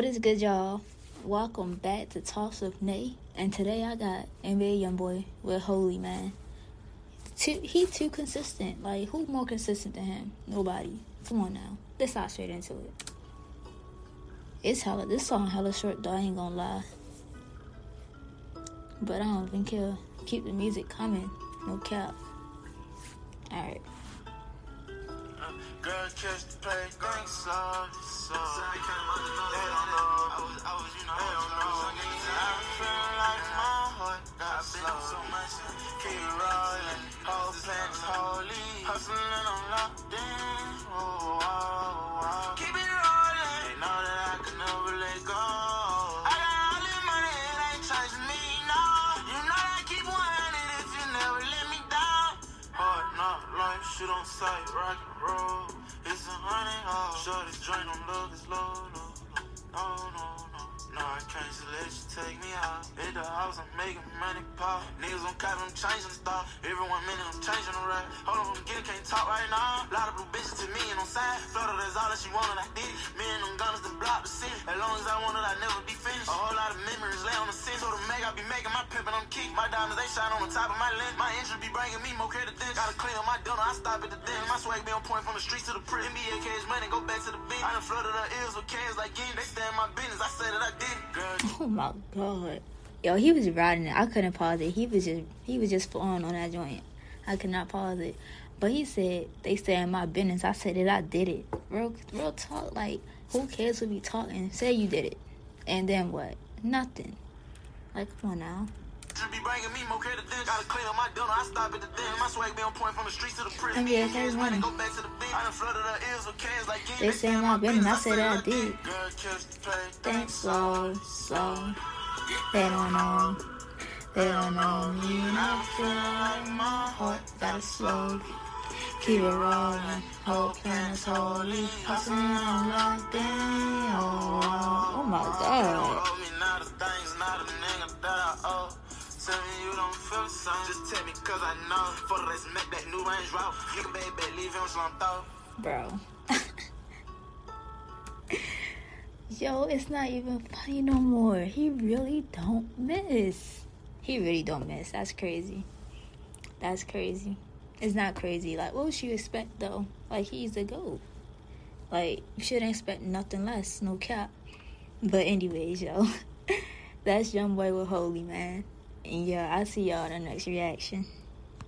What is good, y'all? Welcome back to Toss of Nay. And today I got NBA YoungBoy with Holy Man. Too, he too consistent. Like, who more consistent than him? Nobody. Come on now. Let's hop straight into it. It's hella, this song hella short though, I ain't gonna lie. But I don't even care. Keep the music coming. No cap. Alright. Girl, catch the play, going slow, slow. They don't know. I was, I was, you know, they don't know. I'm feeling like my heart got slow. so much. Keep rolling, whole plan's holy. Hustling, I'm locked in. Oh, oh, oh. Keep it rolling. They know that I can never let go. I got all this money, it ain't changing me, shit on sight, rock and roll. It's a honey hole. Short this joint on love is low, no, no, no, no. No, I can't just let you take me out. In the house, I'm making money pop. Niggas on cop, I'm changing stuff. Every one minute, I'm changing the rap. Hold on, I'm getting, can't talk right now. lot of blue bitches to me and on side. Floater, that's all that she wanted, I did it. Me and them gunners, them block the city. As long as I wanted, I be making my pimpin', I'm keep. My diamonds, they shine on the top of my lens. My interest be bringing me more credit than Gotta clean up my dinner, I stop at the den. My swag be on point from the streets to the prison. NBA cash money, go back to the bin. I done flooded her ears with cans like game. They stand my business, I said that I did Oh my god. Yo, he was riding it. I couldn't pause it. He was just he was just flowing on that joint. I could not pause it. But he said they stay in my business. I said that I did it. Real real talk, like who cares what we talking? Say you did it. And then what? Nothing. Like come on now. Just be bringing me more credit than Gotta clean up my dinner, I stop at the den. My swag be on point from the streets to the prison. NBA Me cash money, money. go back to the bin. I done flooded her ears with cans like game. They say in my business. I said I did it. Girl, catch the play. Thanks so so. They don't know. They don't know me. And I feel like my heart got slow. Keep it rolling. Whole plan is holy. Hustling on locked Same. Just tell me cause I know. For the rest, that new range route. You baby, leave him slumped out. Bro. Yo, it's not even funny no more. He really don't miss. He really don't miss. That's crazy. That's crazy. It's not crazy. Like, what would you expect though? Like, he's the GOAT. Like, you shouldn't expect nothing less. No cap. But anyways, yo. That's Young Boy with Holy, man. And yeah, I'll see y'all in the next reaction.